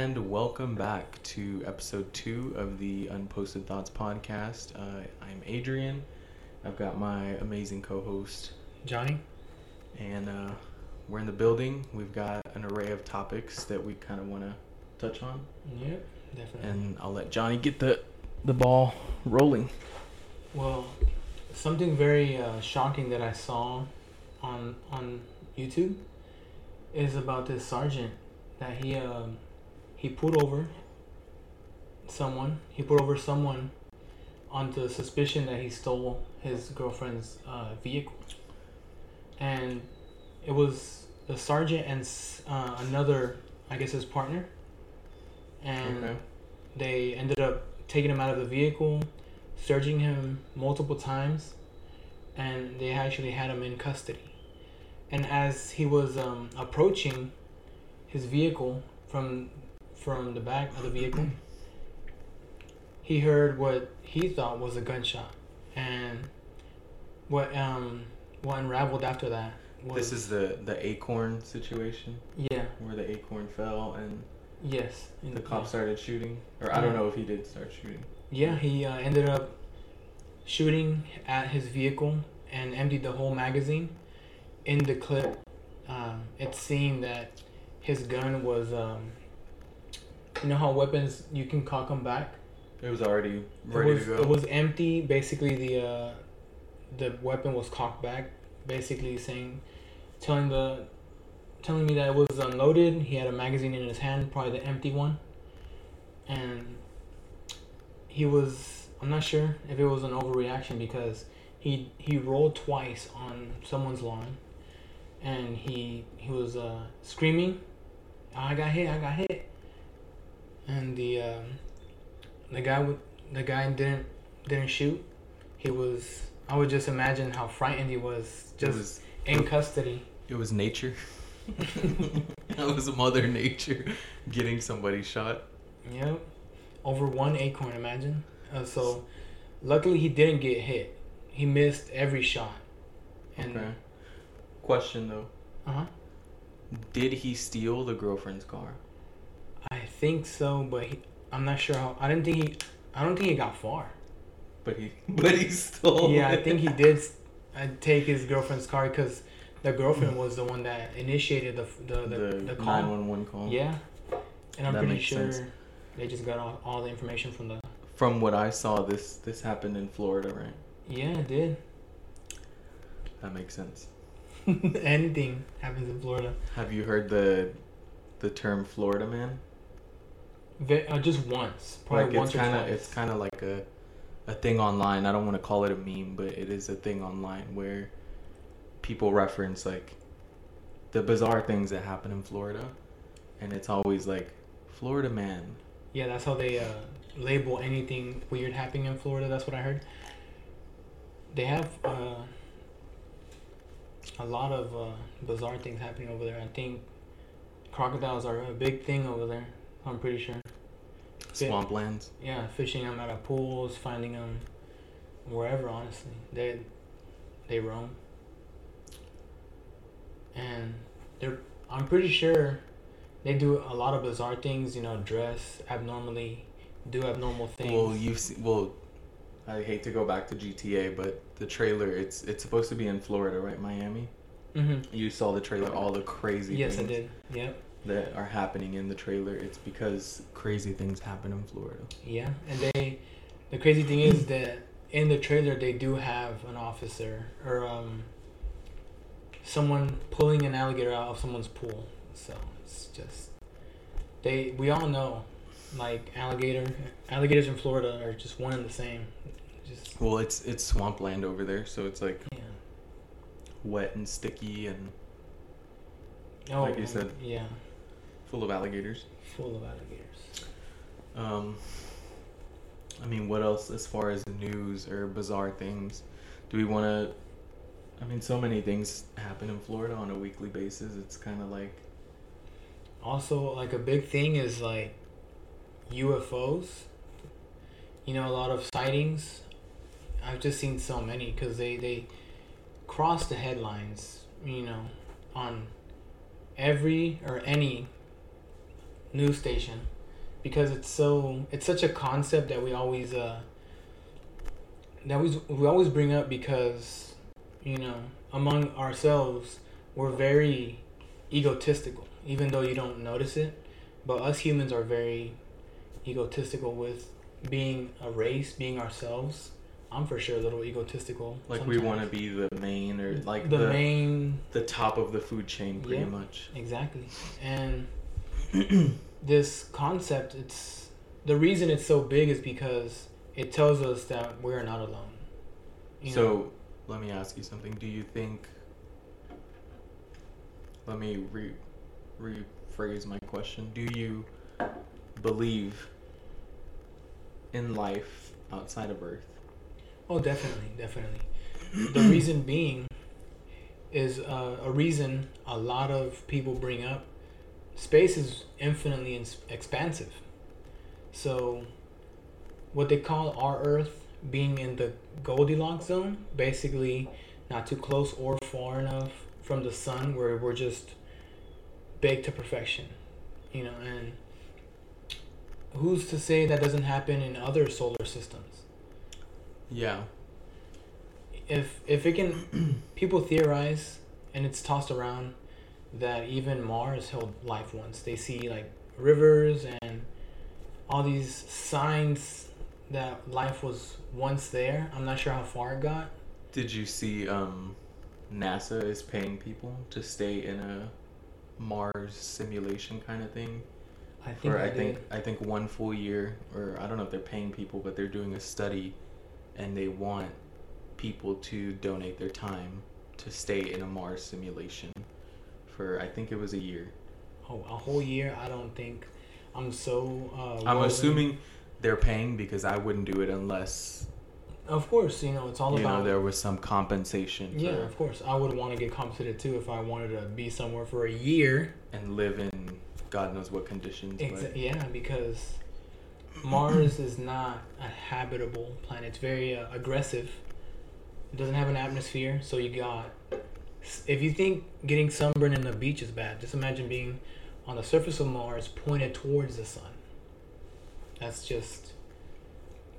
And welcome back to episode two of the Unposted Thoughts podcast. Uh, I'm Adrian. I've got my amazing co host, Johnny. and uh, we're in the building. We've got an array of topics that we kind of want to touch on. Yep, definitely. And I'll let Johnny get the, the ball rolling. well, something very uh, shocking that I saw on on YouTube is about this sergeant that he um, he pulled over someone. He pulled over someone on the suspicion that he stole his girlfriend's uh, vehicle, and it was the sergeant and uh, another, I guess, his partner, and Okay. they ended up taking him out of the vehicle, searching him multiple times, and they actually had him in custody. And as he was um, approaching his vehicle from from the back of the vehicle, he heard what he thought was a gunshot, and what um what unraveled after that was This is the, the acorn situation yeah where the acorn fell and yes the cop started shooting. Or I don't know if he did start shooting. Yeah, he uh, ended up shooting at his vehicle and emptied the whole magazine. In the clip, um, it seemed that his gun was, um, you know how weapons you can cock them back. It was already ready it was to go. it was empty. Basically, the uh, the weapon was cocked back. Basically, saying, telling the, telling me that it was unloaded. He had a magazine in his hand, probably the empty one, and he was. I'm not sure if it was an overreaction because he he rolled twice on someone's lawn, and he he was uh, screaming, "I got hit! I got hit!" And the um, the guy the guy didn't didn't shoot. He was. I would just imagine how frightened he was, just was in custody. it was nature. it was Mother Nature getting somebody shot. Yep, over one acorn. Imagine. Uh, so, luckily he didn't get hit. He missed every shot. And okay. Question though. uh huh. Did he steal the girlfriend's car? I think so, but he, I'm not sure how. I didn't think he. I don't think he got far. But he but he stole yeah, I think he did uh, take his girlfriend's car because the girlfriend was the one that initiated the the the, the, the, call. 911 call. Yeah, and I'm That pretty sure sense. they just got all, all the information from the. From what I saw this this happened in Florida, right? Yeah, it did. That makes sense. Anything happens in Florida. Have you heard the the term Florida man? Uh, just once, probably like once it's kind of twice. it's kind of like a a thing online. I don't want to call it a meme, but it is a thing online where people reference like the bizarre things that happen in Florida, and it's always like Florida man. Yeah, that's how they uh, label anything weird happening in Florida. That's what I heard. They have uh, a lot of uh, bizarre things happening over there. I think crocodiles are a big thing over there. I'm pretty sure. Swamplands. Yeah, fishing them out of pools, finding them wherever. Honestly, they they roam, and they're. I'm pretty sure they do a lot of bizarre things. You know, dress abnormally, do abnormal things. Well, you see, well, I hate to go back to GTA, but the trailer it's it's supposed to be in Florida, right? Miami. hmm You saw the trailer, all the crazy Yes, I things did. Yep. That are happening in the trailer. It's because crazy things happen in Florida. Yeah, and they. The crazy thing is that in the trailer they do have an officer or um. Someone pulling an alligator out of someone's pool, so it's just. They we all know, like alligator, alligators in Florida are just one and the same. Just Well, it's it's swampland over there, so it's like yeah. wet and sticky and Oh, Like you said. Yeah, full of alligators. full of alligators. Um, I mean, what else as far as news or bizarre things? Do we want to? I mean, so many things happen in Florida on a weekly basis. It's kind of like Also, like a big thing is like UFOs. You know, a lot of sightings. I've just seen so many because they they cross the headlines. You know, on every or any news station because it's so it's such a concept that we always uh that we we always bring up because you know among ourselves we're very egotistical even though you don't notice it but us humans are very egotistical with being a race being ourselves i'm for sure a little egotistical Like we want to be the main or like the, the main the top of the food chain, pretty Yeah. much. Exactly. And this concept, it's the reason it's so big is because it tells us that we're not alone. You so know? let me ask you something. Do you think? Let me re rephrase my question. Do you believe in life outside of Earth? oh, definitely, definitely. the reason being is uh, a reason a lot of people bring up. Space is infinitely ins- expansive. So, what they call our Earth being in the Goldilocks zone, basically not too close or far enough from the sun where we're just baked to perfection, you know, and who's to say that doesn't happen in other solar systems? Yeah. If if it can, people theorize and it's tossed around that even Mars held life once. They see like rivers and all these signs that life was once there. I'm not sure how far it got. Did you see um, NASA is paying people to stay in a Mars simulation kind of thing I think for I, I think. I think one full year or I don't know if they're paying people but they're doing a study and they want people to donate their time to stay in a Mars simulation for I think it was a year. Oh, a whole year. I don't think. I'm so. Uh, I'm assuming they're paying because I wouldn't do it unless Of course, you know it's all you about. know there was some compensation yeah, for, of course. I would want to get compensated too if I wanted to be somewhere for a year. and live in God knows what conditions. Exa- but yeah, because Mars is not a habitable planet. It's very uh, aggressive. It doesn't have an atmosphere, so you got. If you think getting sunburned in the beach is bad, just imagine being on the surface of Mars, pointed towards the sun. That's just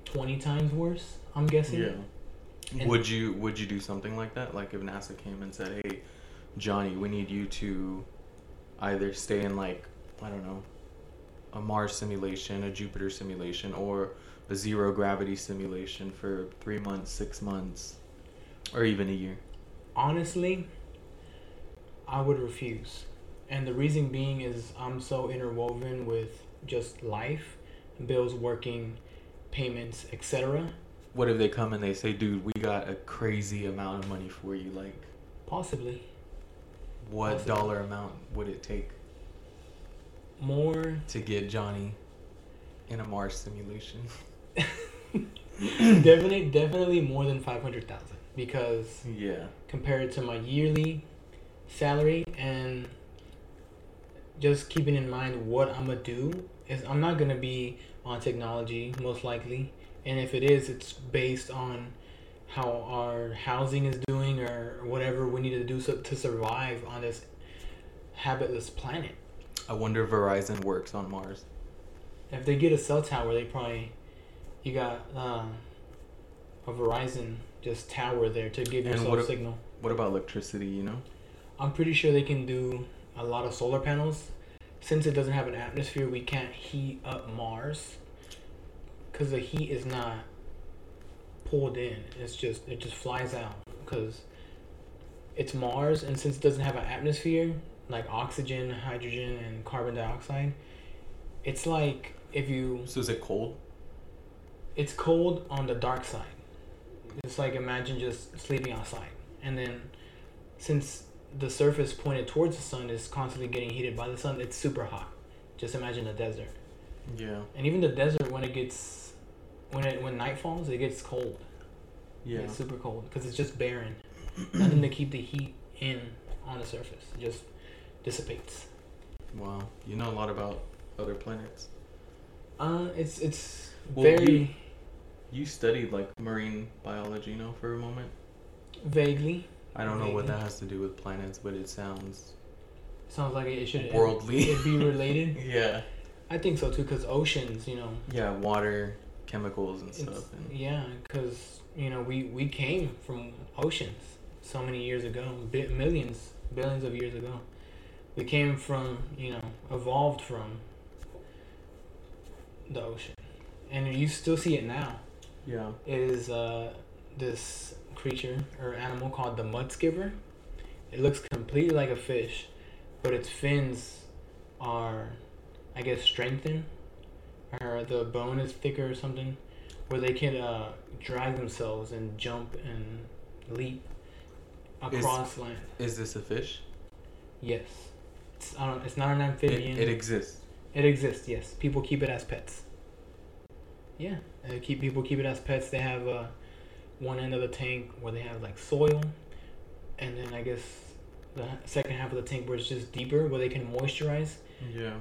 twenty times worse. I'm guessing. Yeah. And- would you would you do something like that? Like if NASA came and said, "Hey, Johnny, we need you to either stay in like I don't know, a Mars simulation, a Jupiter simulation, or a zero gravity simulation for three months, six months, or even a year." Honestly, I would refuse. And the reason being is I'm so interwoven with just life, bills, working, payments, etc. What if they come and they say, "Dude, we got a crazy amount of money for you. Like, Possibly what Possible. dollar amount would it take more. to get Johnny in a Mars simulation?" definitely, definitely more than five hundred thousand because Yeah. compared to my yearly salary and just keeping in mind what I'm gonna do is I'm not gonna be on technology most likely, and if it is, it's based on how our housing is doing or whatever we need to do so, to survive on this habitless planet. I wonder if Verizon works on Mars. If they get a cell tower, they probably you got um, a Verizon just tower there to give And yourself what signal. What about electricity, you know? I'm pretty sure they can do a lot of solar panels. Since it doesn't have an atmosphere, we can't heat up Mars because the heat is not pulled in. It's just it just flies out because it's Mars, and since it doesn't have an atmosphere like oxygen, hydrogen, and carbon dioxide, it's like if you So is it cold? it's cold on the dark side. It's like imagine just sleeping outside, and then since the surface pointed towards the sun is constantly getting heated by the sun, it's super hot. Just imagine a desert, Yeah. and even the desert when it gets when it when night falls, it gets cold. Yeah. It's super cold because it's just barren. Nothing to keep the heat in on the surface. It just dissipates. Wow. You know a lot about other planets. Uh, it's it's Well, very you- studied like marine biology, you know, for a moment. vaguely. I don't know what that has to do with planets, but it sounds Sounds like it should worldly. It be related. yeah. I think so too, because oceans, you know, Yeah, water, chemicals and stuff. And, yeah, because you know we we came from oceans so many years ago, bi- millions, billions of years ago. We came from, you know, evolved from the ocean, and you still see it now. Yeah. Is uh, this creature or animal called the mudskipper. It looks completely like a fish, but its fins are, I guess, strengthened, or the bone is thicker or something, where they can uh, drag themselves and jump and leap across land. Is this a fish? Yes, it's I don't, It's not an It, amphibian. it exists. It exists, yes. People keep it as pets. Yeah, uh, keep people keep it as pets. They have uh, one end of the tank where they have like soil, and then I guess the second half of the tank where it's just deeper where they can moisturize Yeah.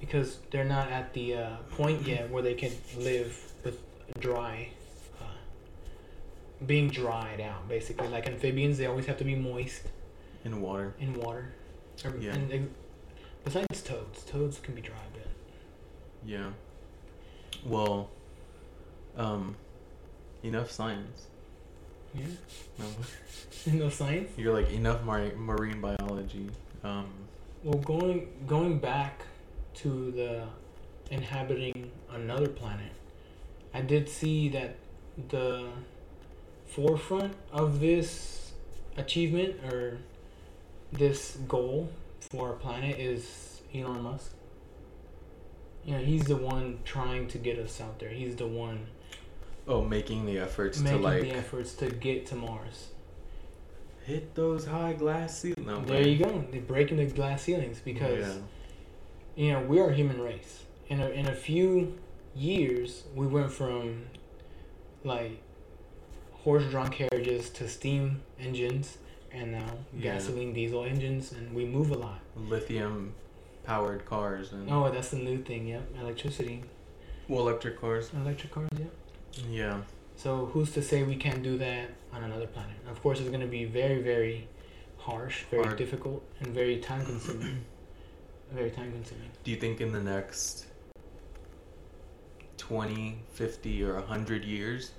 because they're not at the uh, point yet where they can live with dry, uh, being dried out basically. Like amphibians, they always have to be moist In water. in water. Or- Yeah. And ex- besides toads, toads can be dry, but Yeah. Well, um, enough science. yeah. No. no science. You're like enough mar- marine biology. Um, Well, going going back to the inhabiting another planet, I did see that the forefront of this achievement or this goal for our planet is Elon Musk. You know, he's the one trying to get us out there. He's the one oh, making the efforts making to like the efforts to get to Mars. hit those high glass ceilings. No, There you go. They're breaking the glass ceilings because Yeah. you know we are a human race. In a in a few years, we went from like horse-drawn carriages to steam engines, and now Yeah. gasoline diesel engines, and we move a lot. lithium powered cars and Oh, that's the new thing. Yep, electricity, well, electric cars. electric cars. Yep. Yeah. So who's to say we can't do that on another planet? Of course, it's going to be very, very harsh, very Hard. difficult, and very time consuming. very time consuming. Do you think in the next 20, 50, or 100 years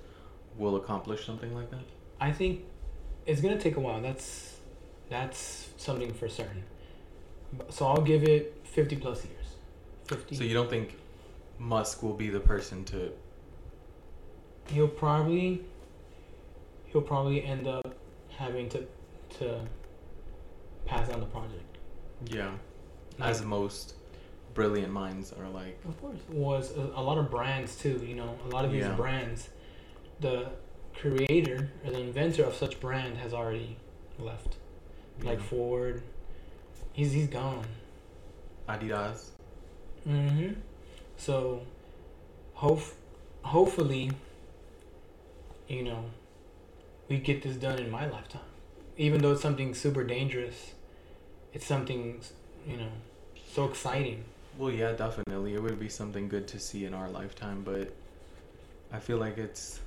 we'll accomplish something like that? I think it's gonna take a while. That's that's something for certain. So I'll give it fifty plus years. Fifty. So you don't think Musk will be the person to he'll probably he'll probably end up having to to pass on the project. Yeah. Like- As most brilliant minds are like. Of course, was a, a lot of brands too. You know, a lot of these Yeah. brands, the creator or the inventor of such brand has already left. Yeah. Like. Ford, he's he's gone. Adidas. Mm-hmm. So, hope, hopefully, you know, we get this done in my lifetime. Even though it's something super dangerous, it's something, you know, so exciting. Well, yeah, definitely. It would be something good to see in our lifetime, but I feel like it's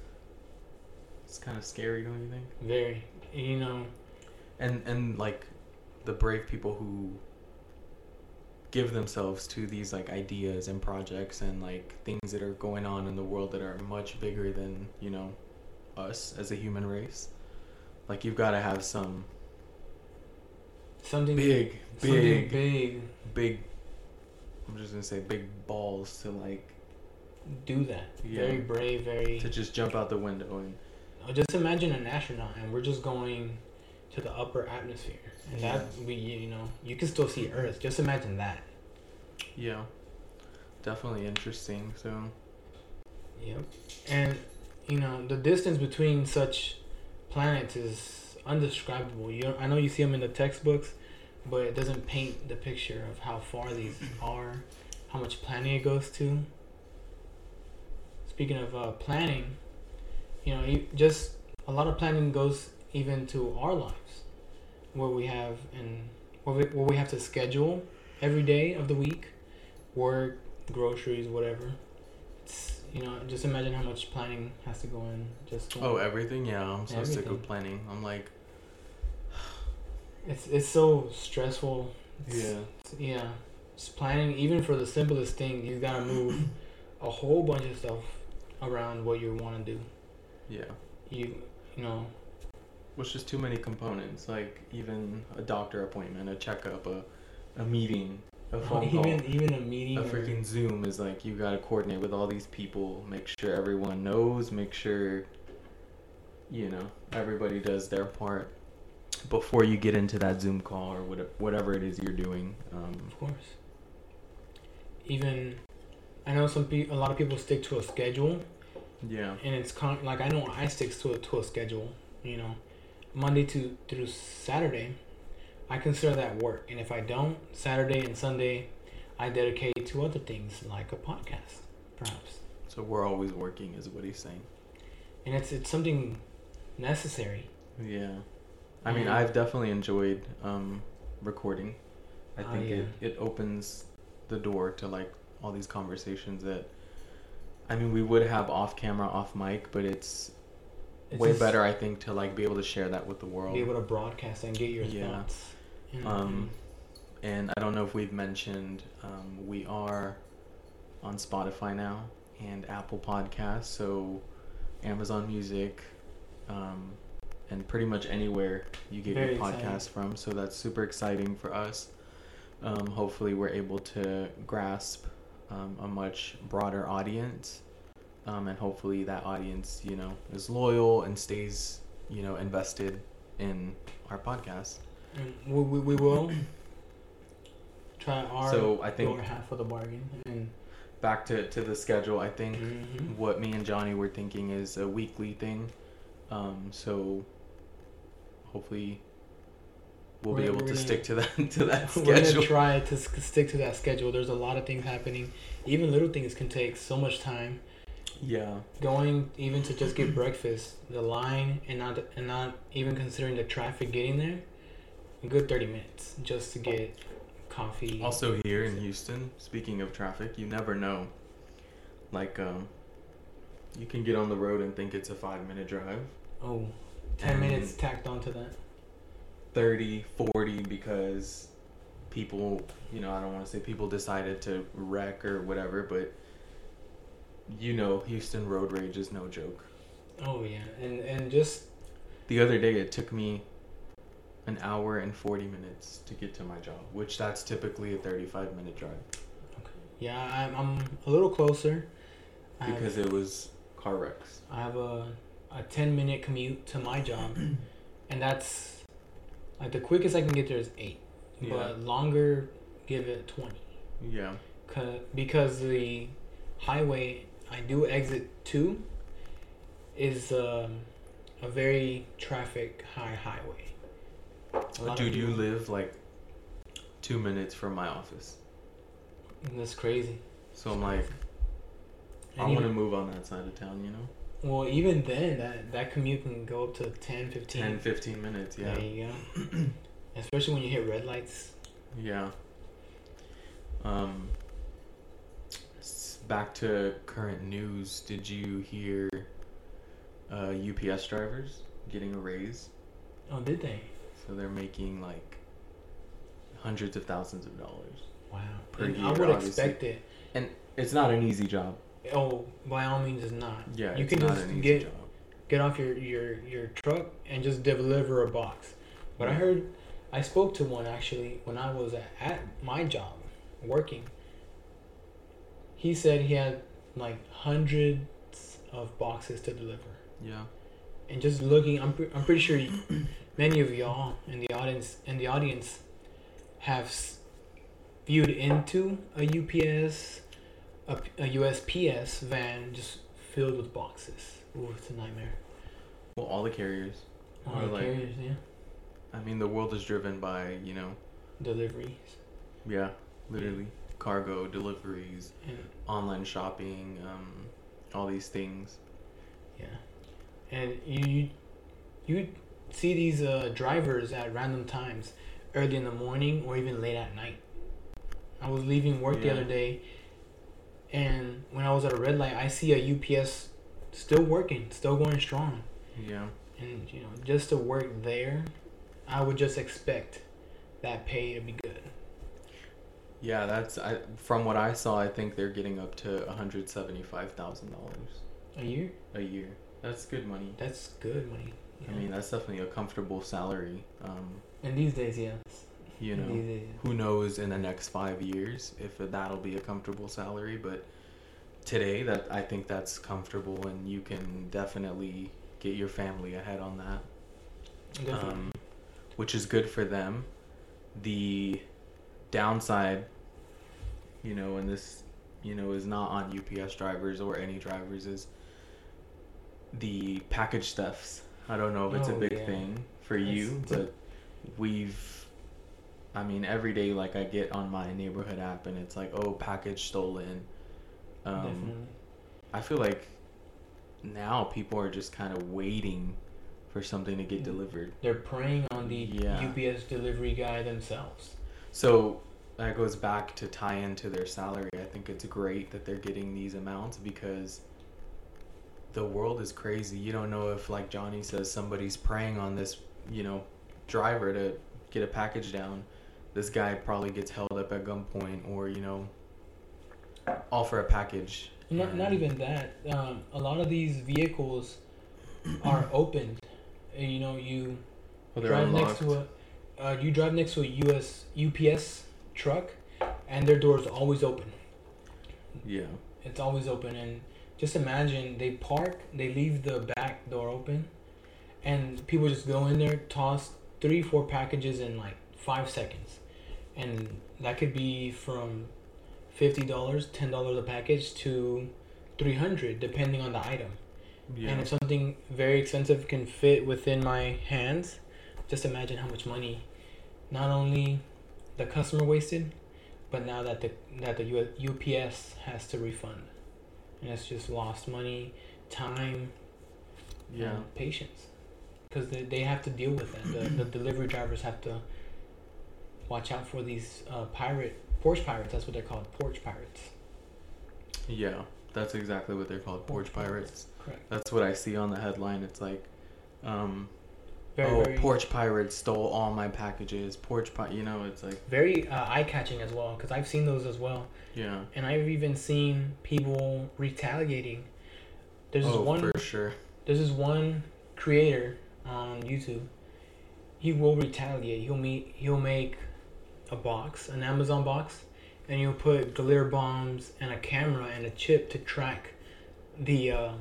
it's kind of scary, don't you think? Very, you know, And and like the brave people who give themselves to these like ideas and projects and like things that are going on in the world that are much bigger than, you know, us as a human race. Like you've got to have some something big something big big. big I'm just to say big balls to like Do that. Yeah. Very brave. Very. to just jump out the window and oh, Just imagine an astronaut, and we're just going to the upper atmosphere, and that Yeah. we, you know, you can still see Earth. Just imagine that. Yeah. Definitely interesting. So, Yep. And you know the distance between such planets is undescribable. You, I know you see them in the textbooks, but it doesn't paint the picture of how far these are, how much planning it goes to. Speaking of uh, planning, you know, just a lot of planning goes even to our lives, where we have and where we, where we have to schedule every day of the week, work, groceries, whatever. You know, just imagine how much planning has to go in. Just oh, everything? Yeah, I'm so sick of planning. I'm like, it's it's so stressful. It's- yeah. it's- yeah, just planning, even for the simplest thing, you gotta move a whole bunch of stuff around what you want to do. Yeah. You, you know, Which just too many components, like even a doctor appointment, a checkup, a, a meeting, a phone call. even even a meeting. A or- freaking Zoom is like you gotta coordinate with all these people, make sure everyone knows, make sure you know everybody does their part before you get into that Zoom call or whatever it is you're doing. Um, Of course. Even, I know some people. A lot of people stick to a schedule, yeah, and it's con- like I know I stick to a to a schedule. You know, Monday to through Saturday, I consider that work, and if I don't, Saturday and Sunday, I dedicate to other things like a podcast, perhaps. so we're always working, is what he's saying. And it's it's something necessary. Yeah, I mean, Yeah. I've definitely enjoyed um, recording. I Oh, think yeah. it, it opens the door to like all these conversations that. I mean, we would have off camera, off mic, but it's It's way better i think to like be able to share that with the world Be able to broadcast and get your Yeah. thoughts. And- um and i don't know if we've mentioned um, we are on spotify now and apple podcasts so amazon music um, and pretty much anywhere you get Very your podcast from so that's super exciting for us um, hopefully we're able to grasp um, a much broader audience um, and hopefully that audience you know is loyal and stays you know invested in our podcast and we, we, we will try our So, I think- half of the bargain. And back to, to the schedule i think Mhm. what me and johnny were thinking is a weekly thing um, so hopefully we'll be We're- able to gonna- stick to that to that we're gonna schedule try to stick to that schedule. There's a lot of things happening. Even little things can take so much time. Yeah Going even to just get breakfast, the line, and not and not even considering the traffic getting there. A good thirty minutes just to get coffee. also here in houston speaking of traffic you never know like um, you can get on the road and think it's a five minute drive oh, 10 minutes tacked onto that. 30 40 because people you know i don't want to say people decided to wreck or whatever but you know houston road rage is no joke Oh yeah, and and just the other day it took me an hour and 40 minutes to get to my job which that's typically a 35 minute drive Okay. yeah, I'm I'm a little closer. I have- because it was car wrecks I have a a ten minute commute to my job, and that's like the quickest I can get there is eight, Yeah. but longer give it twenty. yeah Cause, because the highway I do exit two is um, a very traffic high highway. Of dude you live like two minutes from my office and That's crazy. so i'm like i want to move on that side of town you know well, even then, that that commute can go up to 10, 15. 10 15 minutes yeah There you go. Especially when you hit red lights. Yeah. Um. Back to current news. Did you hear? Uh, UPS drivers getting a raise, Oh, did they? so they're making like hundreds of thousands of dollars. Wow. Per And year, I would obviously. expect it. And it's not an easy job. Oh, by all means, it's not. Yeah, you it's can not just an easy get job. get off your, your your truck and just deliver a box. But I heard, I spoke to one actually when I was at, at my job, working. He said he had like hundreds of boxes to deliver, Yeah. and just looking, I'm pre- I'm pretty sure many of y'all in the audience in the audience have s- viewed into a UPS, a, a USPS van just filled with boxes. Ooh, it's a nightmare. Well, all the carriers. All the like- carriers, yeah. I mean, the world is driven by you know, Deliveries. yeah, literally cargo deliveries, And, online shopping, um, all these things. yeah. And you, you, see these uh, drivers at random times, early in the morning or even late at night. I was leaving work the other day, and when I was at a red light, I see a UPS still working, still going strong. Yeah. And you know, just to work there, I would just expect that pay to be good. Yeah, that's I, from what I saw. I think they're getting up to one hundred seventy-five thousand dollars A year? a year. That's good money. That's good money. I mean, that's definitely a comfortable salary. Um, in these days, yes. you know, days, who knows in the next five years if that'll be a comfortable salary? But today, that I think that's comfortable, and you can definitely get your family ahead on that. Definitely. um, which is good for them. The downside, you know, and this, you know, is not on UPS drivers or any drivers is the package thefts. I don't know if it's a Oh, big yeah. thing for It's- you, but we've. I mean, every day, like I get on my neighborhood app, and it's like, oh, package stolen. Um, Definitely. I feel like now people are just kind of waiting for something to get Mm. delivered. They're preying on the Yeah. UPS delivery guy themselves. So that goes back to tie into their salary. I think it's great that they're getting these amounts because the world is crazy. You don't know if, like Johnny says, somebody's preying on this, you know, driver to get a package down. This guy probably gets held up at gunpoint or, you know, offer a package. Not, not even that. Um, a lot of these vehicles are opened. You know, you Well, they're drive next to a, uh, you drive next to a US UPS truck, and their door's always open. Yeah. It's always open, and just imagine they park, they leave the back door open, and people just go in there, toss three, four packages in like five seconds, and that could be from fifty dollars, ten dollars a package to three hundred, depending on the item. Yeah. And if something very expensive can fit within my hands, just imagine how much money, not only the customer wasted, but now that the that the UPS has to refund, and it's just lost money, time, yeah. and patience, because they, they have to deal with that. The, the delivery drivers have to watch out for these uh, pirate porch pirates. That's what they're called, porch pirates. Yeah. That's exactly what they're called, porch pirates. Correct. That's what I see on the headline. It's like, um, Very oh, very porch pirates stole all my packages. Porch pi- you know, it's like, very uh, eye catching as well, because I've seen those as well. yeah. and I've even seen people retaliating. There's this oh, one. for sure. There's this one creator on YouTube. He will retaliate. He'll meet. He'll make a box, an Amazon box, and he'll put glitter bombs and a camera and a chip to track the uh,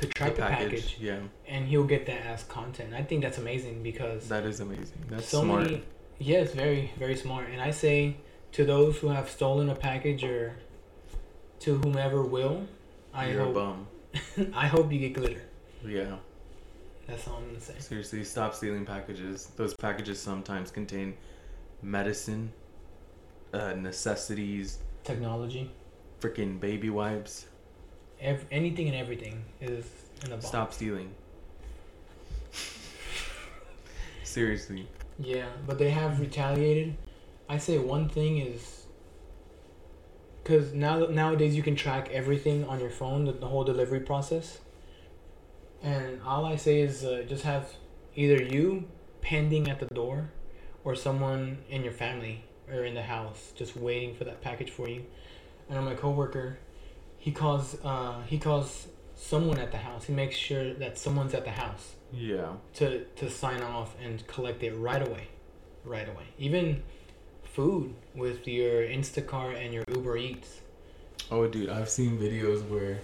to track the, package. Yeah, and he'll get that as content. I think that's amazing because that is amazing. That's so smart. many yes very very smart and i say to those who have stolen a package or to whomever will i You're a hope bum. i hope you get glitter Yeah. that's all i'm gonna say Seriously, stop stealing packages. Those packages sometimes contain medicine, uh, necessities, technology freaking baby wipes. Ev- anything and everything is in a box Stop stealing. Seriously. yeah but they have retaliated i say one thing is because now nowadays you can track everything on your phone the, the whole delivery process and all i say is uh, just have either you pending at the door or someone in your family or in the house just waiting for that package for you and my coworker he calls uh, he calls someone at the house he makes sure that someone's at the house Yeah. to to sign off and collect it right away, right away. Even food with your Instacart and your Uber Eats. Oh, dude, I've seen videos where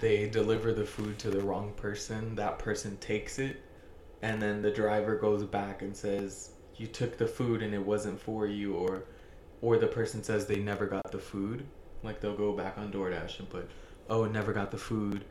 they deliver the food to the wrong person. That person takes it, and then the driver goes back and says, "You took the food and it wasn't for you," or, or the person says they never got the food. Like they'll go back on DoorDash and put, "Oh, never got the food,"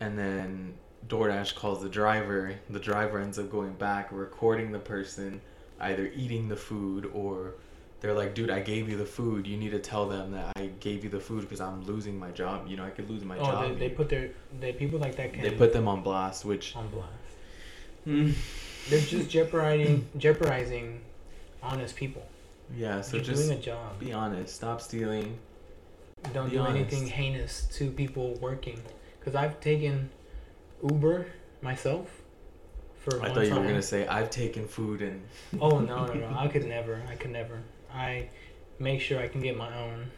and then DoorDash calls the driver. The driver ends up going back, recording the person either eating the food or they're like, dude, I gave you the food. You need to tell them that I gave you the food because I'm losing my job. You know, I could lose my oh, job. they, they put their they people like that can They put them on blast, which on blast. mm, They're just jeopardizing jeopardizing honest people. yeah. So You're just doing a job. be honest. Stop stealing. Don't be do anything heinous to people working. Because I've taken Uber myself for I thought you were gonna say I've taken food and Oh no no no! I could never. I could never. I make sure I can get my own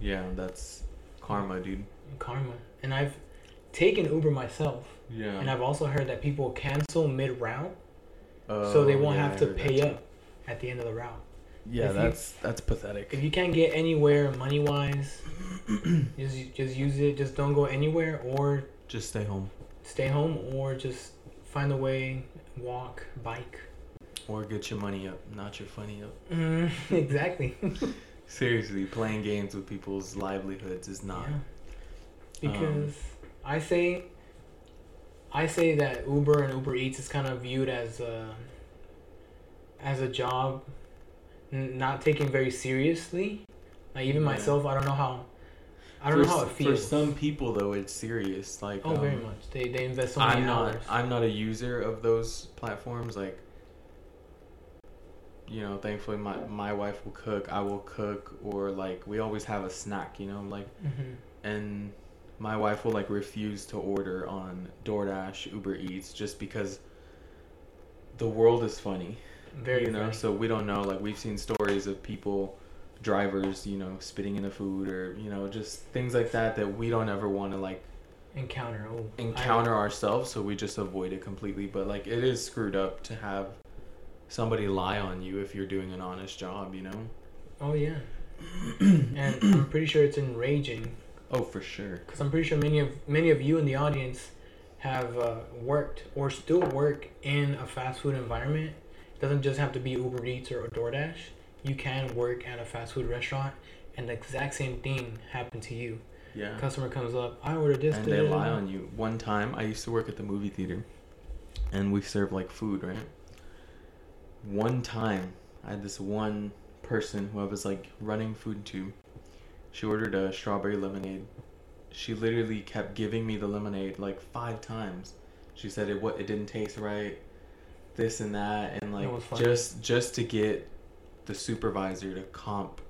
Yeah, that's karma, dude. karma. And I've taken Uber myself, Yeah. and I've also heard that people cancel mid route, Oh, so they won't yeah, have to pay that up at the end of the route. Yeah, If you- that's that's pathetic. If you can't get anywhere money wise, just just use it. Just don't go anywhere, or Just stay home stay home, or just find a way, walk, bike. or get your money up, not your funny up. Mm, exactly. Seriously, playing games with people's livelihoods is not. Yeah. Because I say, I say that Uber and Uber Eats is kind of viewed as a, as a job, not taken very seriously. Like even Yeah. myself, I don't know how, I don't for, know how it feels. For some people, though, it's serious. Like, oh, very um, much. They they invest so many I'm not. hours. I'm not a user of those platforms. Like, you know, thankfully my my wife will cook. I will cook, or like we always have a snack. You know, like hmm and my wife will like refuse to order on DoorDash, Uber Eats, just because the world is funny. Very you know, funny. so we don't know. Like we've seen stories of people, drivers, you know, spitting in the food, or you know, just things like that that we don't ever want to like encounter. Oh, I- encounter ourselves. So we just avoid it completely. But like it is screwed up to have somebody lie on you if you're doing an honest job. You know. oh yeah. and I'm pretty sure it's enraging Oh, for sure. because I'm pretty sure many of many of you in the audience have uh, worked or still work in a fast food environment. Doesn't just have to be Uber Eats or DoorDash. You can work at a fast food restaurant, and the exact same thing happened to you. Yeah. Customer comes up, I ordered this. and they lie da." on you. One time, I used to work at the movie theater, and we serve like food, right? One time, I had this one person who I was like running food to. She ordered a strawberry lemonade. She literally kept giving me the lemonade like five times. She said it what it didn't taste right, this and that, and like just just to get the supervisor to comp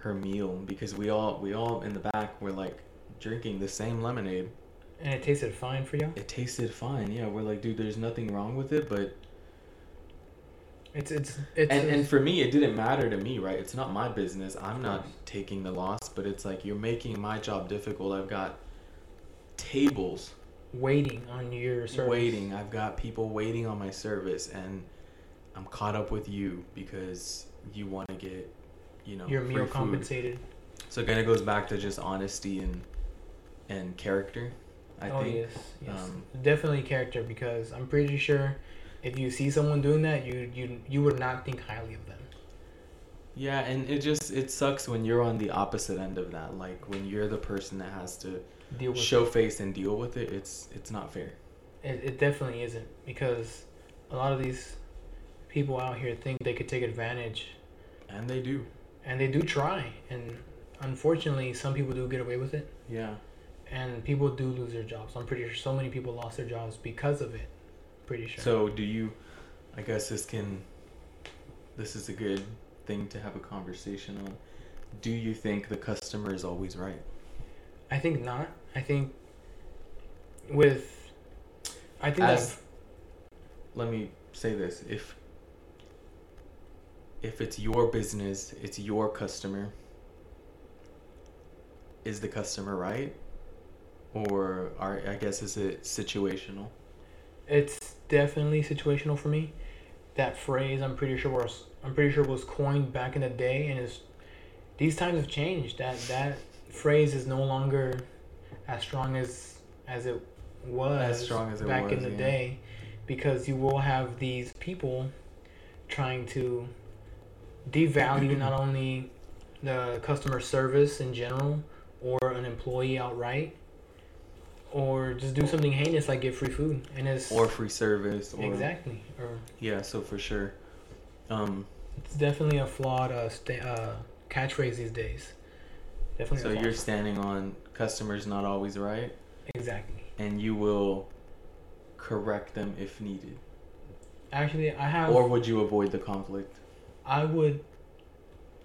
her meal because we all we all in the back were like drinking the same lemonade. And it tasted fine for you. It tasted fine. Yeah, we're like, dude, there's nothing wrong with it, but It's it's it's. and and for me, it didn't matter to me, right? It's not my business. I'm not taking the loss, but it's like you're making my job difficult. I've got tables waiting on your service. waiting. I've got people waiting on my service, and I'm caught up with you because you want to get, you know, Your meal food. compensated. So it kind of goes back to just honesty and and character. I oh think. yes, yes, um, definitely character because I'm pretty sure if you see someone doing that, you you you would not think highly of them. Yeah, and it just it sucks when you're on the opposite end of that. Like when you're the person that has to Deal with show face and deal with it. It's it's not fair. it. It definitely isn't because a lot of these people out here think they could take advantage, And they do. and they do try, and unfortunately, some people do get away with it, Yeah. and people do lose their jobs. I'm pretty sure so many people lost their jobs because of it. Pretty sure. So do you? I guess this can. This is a good thing to have a conversation on. Do you think the customer is always right? I think not. I think with I think As- that Let me say this: if if it's your business, it's your customer. Is the customer right, or are I guess is it situational? it's definitely situational for me. That phrase I'm pretty sure was I'm pretty sure was coined back in the day and is these times have changed. That that phrase is no longer as strong as as it was As strong as it back in the yeah. day because you will have these people trying to devalue not only the customer service in general or an employee outright or just do something heinous like get free food and it's or free service or exactly or yeah so for sure um it's definitely a flawed uh, sta- uh catchphrase these days definitely so you're standing on customers not always right? Exactly. And you will correct them if needed? Actually i have or would you avoid the conflict? I would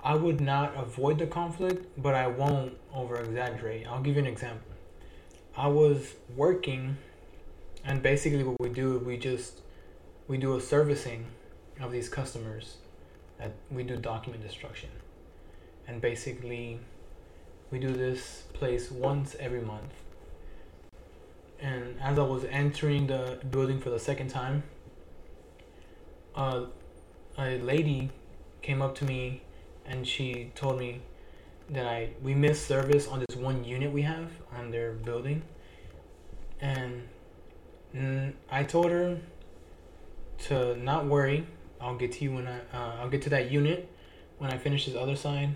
i would not avoid the conflict but i won't over exaggerate i'll give you an example. I was working and basically what we do we just we do a servicing of these customers that we do document destruction, and basically, we do this place once every month. And as I was entering the building for the second time, uh, a lady came up to me and she told me that I we missed service on this one unit we have on their building, and I told her to not worry. I'll get to you when I uh, I'll get to that unit when I finish this other side,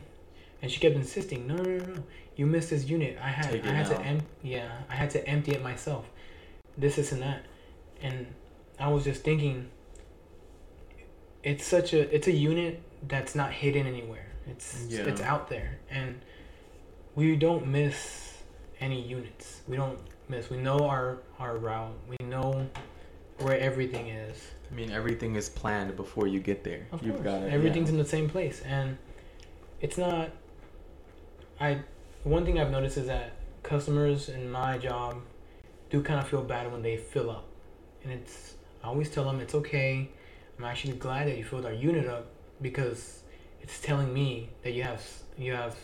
and she kept insisting, no, no, no, no, you missed this unit. I had Take I had to em- yeah I had to empty it myself. This, this, and that, and I was just thinking. It's such a it's a unit that's not hidden anywhere. It's Yeah. it's out there, and we don't miss any units. We don't miss. We know our our route. We know where everything is. I mean, everything is planned before you get there. Of You've course, got it. everything's in the same place, and it's not. I one thing I've noticed is that customers in my job do kind of feel bad when they fill up, and it's. I always tell them it's okay. I'm actually glad that you filled our unit up because it's telling me that you have you have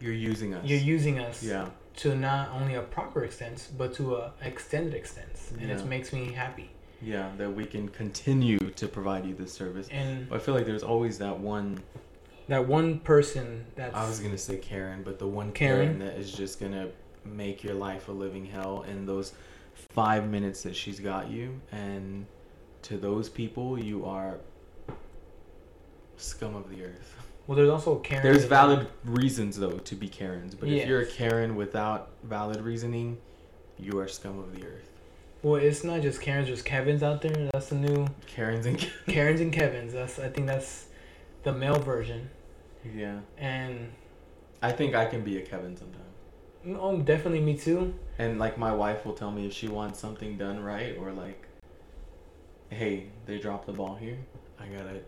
You're using us. you're using us Yeah. to not only a proper extent but to a extended extent, and it makes me happy. Yeah, that we can continue to provide you this service. And I feel like there's always that one. That one person that's I was gonna say Karen, but the one Karen? Karen, that is just gonna make your life a living hell in those five minutes that she's got you, and to those people, you are scum of the earth. well, there's also Karen. There's valid reasons though to be Karens, but if you're a Karen without valid reasoning, you are scum of the earth. Well, it's not just Karens, there's Kevins out there. That's the new Karens and Karens and Kevins. That's I think that's the male version. yeah, And I think I can be a Kevin sometimes. oh, definitely me too. And like my wife will tell me if she wants something done right or like, hey, they dropped the ball here. I gotta,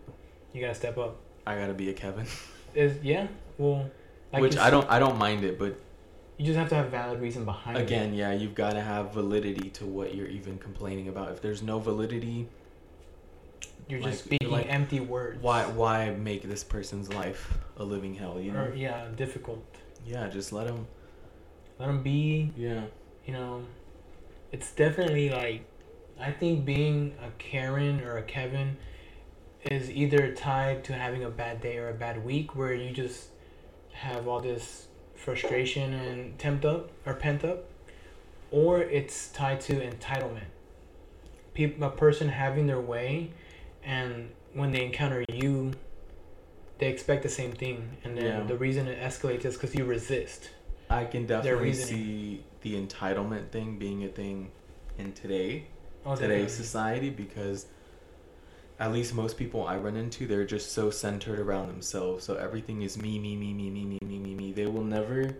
You gotta step up. I gotta be a Kevin. Is yeah. Well, like Which I don't, I don't mind it, but You just have to have valid reason behind it. again, yeah, you've got to have validity to what you're even complaining about. If there's no validity, You're like- just speaking like, empty words. why, why make this person's life a living hell? You know? Or, yeah, difficult. Yeah, just let them. Let them be. Yeah. You know, it's definitely like, I think being a Karen or a Kevin is either tied to having a bad day or a bad week, where you just have all this frustration and tempt up or pent up, or it's tied to entitlement. Peop a person having their way, and when they encounter you, they expect the same thing, and then Yeah. the reason it escalates is because you resist. I can definitely see the entitlement thing being a thing in today Oh, today's society because at least most people I run into they're just so centered around themselves. So everything is me, me, me, me, me, me, me, me, me. They will never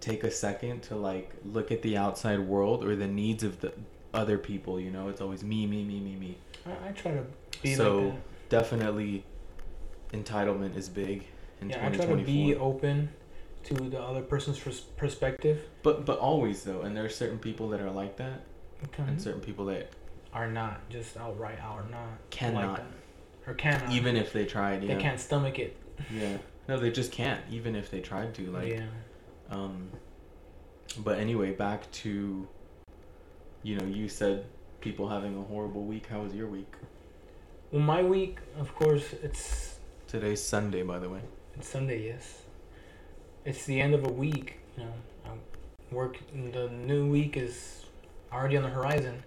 take a second to like look at the outside world or the needs of the other people. You know, it's always me, me, me, me, me. I, I try to be So, like. Definitely, entitlement is big in Yeah, I try to be open to the other person's perspective. But but always though, and there are certain people that are like that, Okay. and certain people that Are not just outright are not Cannot. like or cannot. even if they tried, Yeah. they can't stomach it. yeah, no, they just can't. Even if they tried to, like, yeah. um. But anyway, back to. You know, you said people having a horrible week. How was your week? Well, my week, of course, it's Today's Sunday, by the way. it's Sunday. Yes, it's the end of a week. You know, I work. The new week is already on the horizon.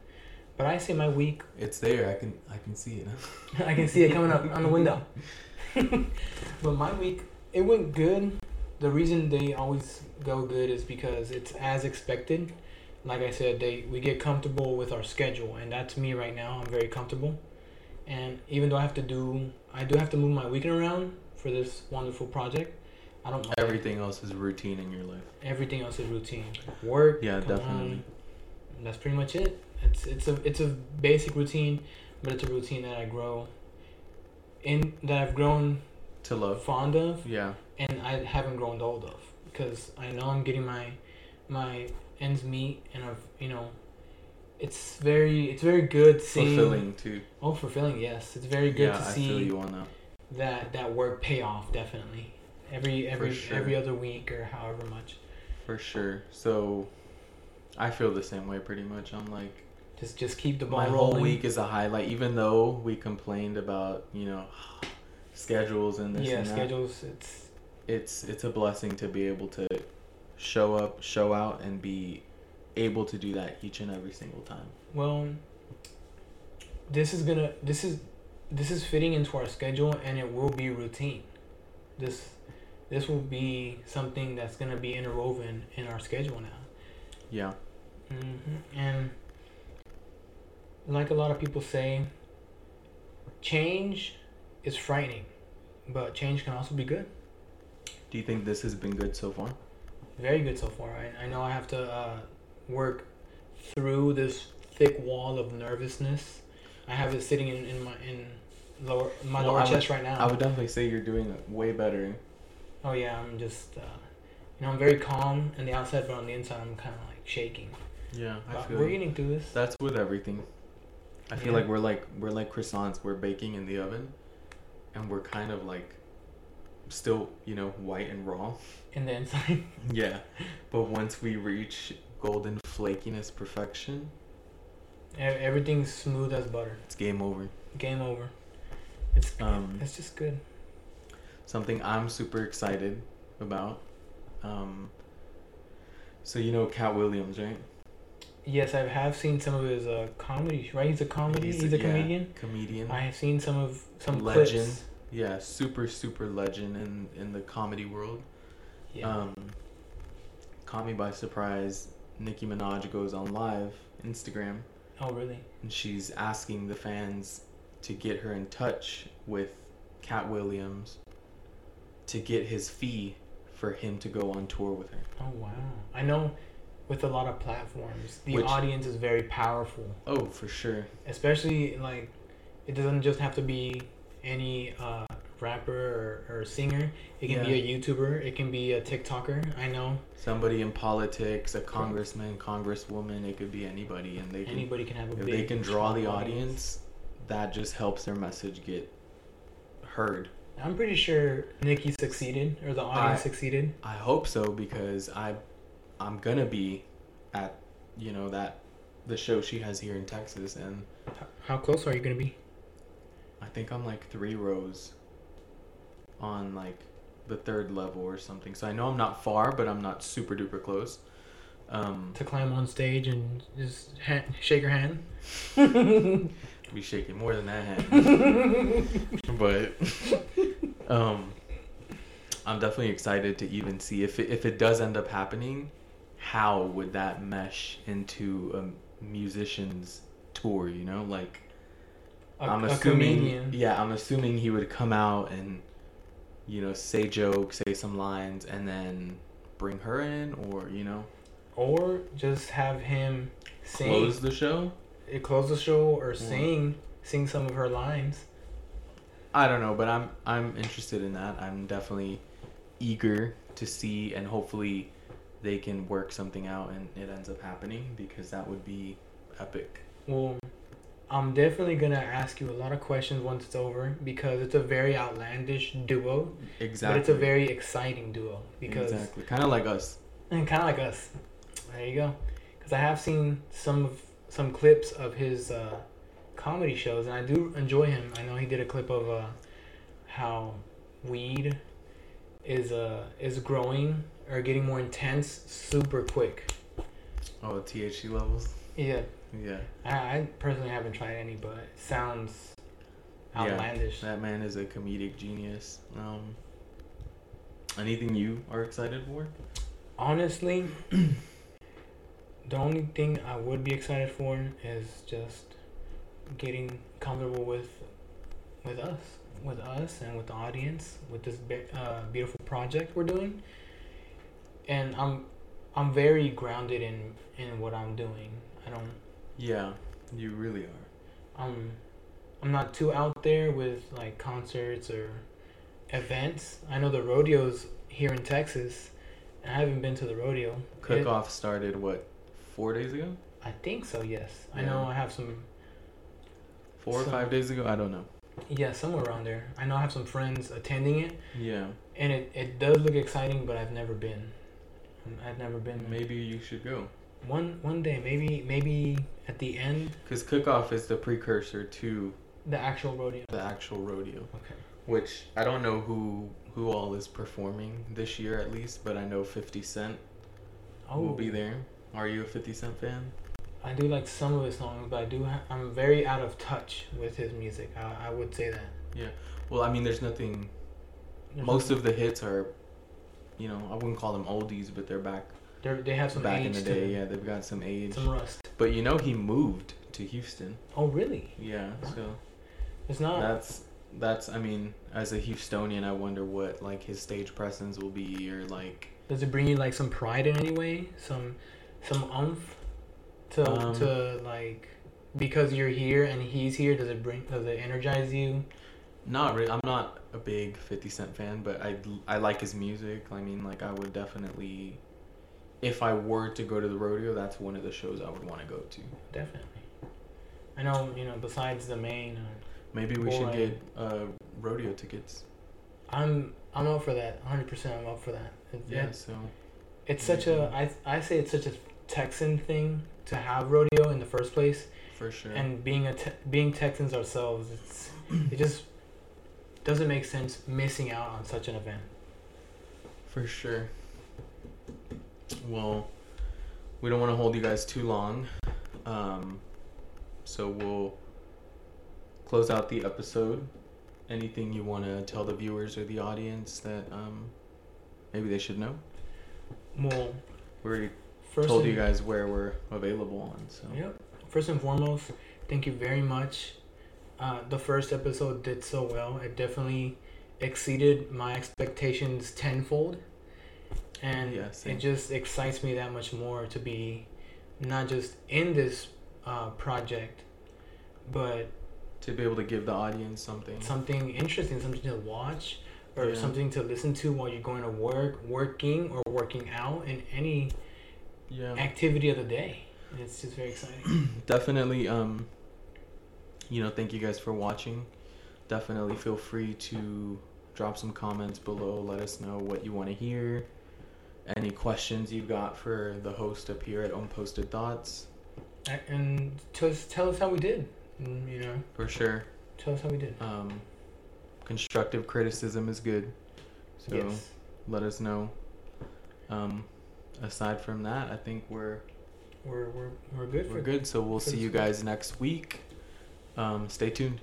But I say my week It's there. I can I can see it. I can see it coming up on the window. but my week, it went good. The reason they always go good is because it's as expected. Like I said, they we get comfortable with our schedule, and that's me right now. I'm very comfortable, and even though I have to do, I do have to move my weekend around for this wonderful project. I don't mind. Everything else is routine in your life. Everything else is routine. Work. Yeah, definitely. home. That's pretty much it. It's it's a it's a basic routine, but it's a routine that I grow in that I've grown To love. fond of, Yeah. and I haven't grown old of because I know I'm getting my my ends meet, and I've you know, it's very it's very good seeing Fulfilling too. Oh, fulfilling, yes. It's very good yeah, to I see feel you on that. that that work pay off definitely every every sure. every other week or however much. For sure. So, I feel the same way pretty much. I'm like, Just just keep the ball my rolling. whole week is a highlight. Even though we complained about you know schedules and this yeah, and that, schedules. It's it's it's a blessing to be able to show up, show out, and be able to do that each and every single time. well. This is gonna. This is this is fitting into our schedule, and it will be routine. This this will be something that's gonna be interwoven in our schedule now. Yeah. hmm And like a lot of people say, change is frightening, but change can also be good. Do you think this has been good so far? Very good so far. I, I know I have to uh, work through this thick wall of nervousness. I have it sitting in, in my in lower my Well, lower would- chest right now. I would definitely say you're doing way better. oh yeah, I'm just uh, you know I'm very calm on the outside, but on the inside I'm kind of like shaking. Yeah, I But feel we're getting through this. That's with everything. I feel Yeah. like we're like we're like croissants. We're baking in the oven, and we're kind of like still, you know, white and raw. in the inside. Yeah, but once we reach golden flakiness perfection, Everything's smooth as butter. it's game over. Game over. It's Um, it's just good. something I'm super excited about. Um, so you know Katt Williams, right? Yes, I have seen some of his uh, comedy. Right, he's a comedy. He's, a yeah, comedian. Comedian. I have seen some of some Legend. clips. yeah, super super legend in in the comedy world. Yeah. Um, caught me by surprise. Nicki Minaj goes on live Instagram oh really? and she's asking the fans to get her in touch with Katt Williams to get his fee for him to go on tour with her. Oh wow. I know. With a lot of platforms, the Which- audience is very powerful. Oh, for sure. Especially like, it doesn't just have to be any uh, rapper or, or singer. It can be a YouTuber. It can be a TikToker. I know Somebody in politics, a congressman, congresswoman, it could be anybody, and they can anybody can have a if they can draw the audience, that just helps their message get heard. I'm pretty sure Nicki succeeded, or the audience I- succeeded. I hope so because I, I'm gonna be at, you know that, the show she has here in Texas, and How close are you gonna be? I think I'm like three rows. On like, the third level or something. So I know I'm not far, but I'm not super duper close. Um, To climb on stage and just ha- shake your hand. be shaking more than that hand. but um I'm definitely excited to even see if it, if it does end up happening, how would that mesh into a musician's tour, you know? Like I'm assuming yeah, I'm assuming he would come out and you know, say jokes, say some lines and then bring her in or, you know, Or just have him sing. close the show. it close the show or sing sing some of her lines. I don't know, but I'm I'm interested in that. I'm definitely eager to see, and hopefully, they can work something out and it ends up happening because that would be epic. Well, I'm definitely gonna ask you a lot of questions once it's over because it's a very outlandish duo, Exactly. but it's a very exciting duo because exactly kind of like us. and kind of like us. There you go. Because I have seen some of some clips of his uh, comedy shows, and I do enjoy him. I know he did a clip of uh, how weed is uh is growing or getting more intense super quick. Oh, THC levels. Yeah, Yeah, I, I personally haven't tried any, but it sounds Yeah. outlandish. that man is a comedic genius. Um, anything you are excited for? Honestly, the only thing I would be excited for is just getting comfortable with with us, with us, and with the audience, with this be- uh, beautiful project we're doing. And I'm I'm very grounded in in what I'm doing. I don't Yeah, you really are. I'm I'm not too out there with like concerts or events. I know the rodeos here in Texas. and I haven't been to the rodeo. Cook off started what four days ago, I think so. Yes, I know. I have some. four or So- five days ago. I don't know. Yeah, somewhere around there. I know I have some friends attending it, Yeah. and it, it does look exciting, but I've never been. Um, I've never been. Maybe you should go. One one day, maybe maybe at the end, Because Cookoff is the precursor to the actual rodeo. the actual rodeo. Okay. Which I don't know who who all is performing this year at least, but I know 50 Cent Oh, will be oh. there. Are you a 50 Cent fan? I do like some of his songs, but I do. Ha- I'm very out of touch with his music. I, I would say that. Yeah well, I mean, there's nothing. Most of the hits are, you know, I wouldn't call them oldies, but they're back They're, they have some back age in the day. Yeah, they've got some age. some rust. But you know, he moved to Houston. Oh really? Yeah, so It's not. that's that's. I mean, as a Houstonian, I wonder what like his stage presence will be, or like. Does it bring you like some pride in any way? Some some umph to Um, to like because you're here and he's here. Does it bring? Does it energize you? Not really. I'm not a big 50 Cent fan, but I I like his music. I mean, like I would definitely, if I were to go to the rodeo, that's one of the shows I would want to go to. Definitely. I know. You know. Besides the main, uh, Maybe we should get uh, rodeo tickets. I'm I'm up for that. 100. percent I'm up for that. It, Yeah. it- So it's such a I I say it's such a Texan thing to have rodeo in the first place. for sure. and being a te- being Texans ourselves, it's it just doesn't make sense missing out on such an event. For sure. Well, we don't want to hold you guys too long. Um, so we'll close out the episode. Anything you want to tell the viewers or the audience that um, maybe they should know? Well, we already first told you guys where we're available on. So Yep. First and foremost, thank you very much. Uh, the first episode did so well. It definitely exceeded my expectations tenfold, and Yeah, it just excites me that much more to be not just in this uh, project, but to be able to give the audience something. something interesting, something to watch, or Yeah. something to listen to while you're going to work, working, or working out in any Yeah. activity of the day. It's just very exciting. definitely um you know thank you guys for watching definitely feel free to drop some comments below let us know what you want to hear any questions you've got for the host up here at unposted thoughts and tell us, tell us how we did. You know, for sure tell us how we did. um constructive criticism is good so yes. let us know um aside from that i think we're We're, we're, we're good we're good so we'll see you guys next week um stay tuned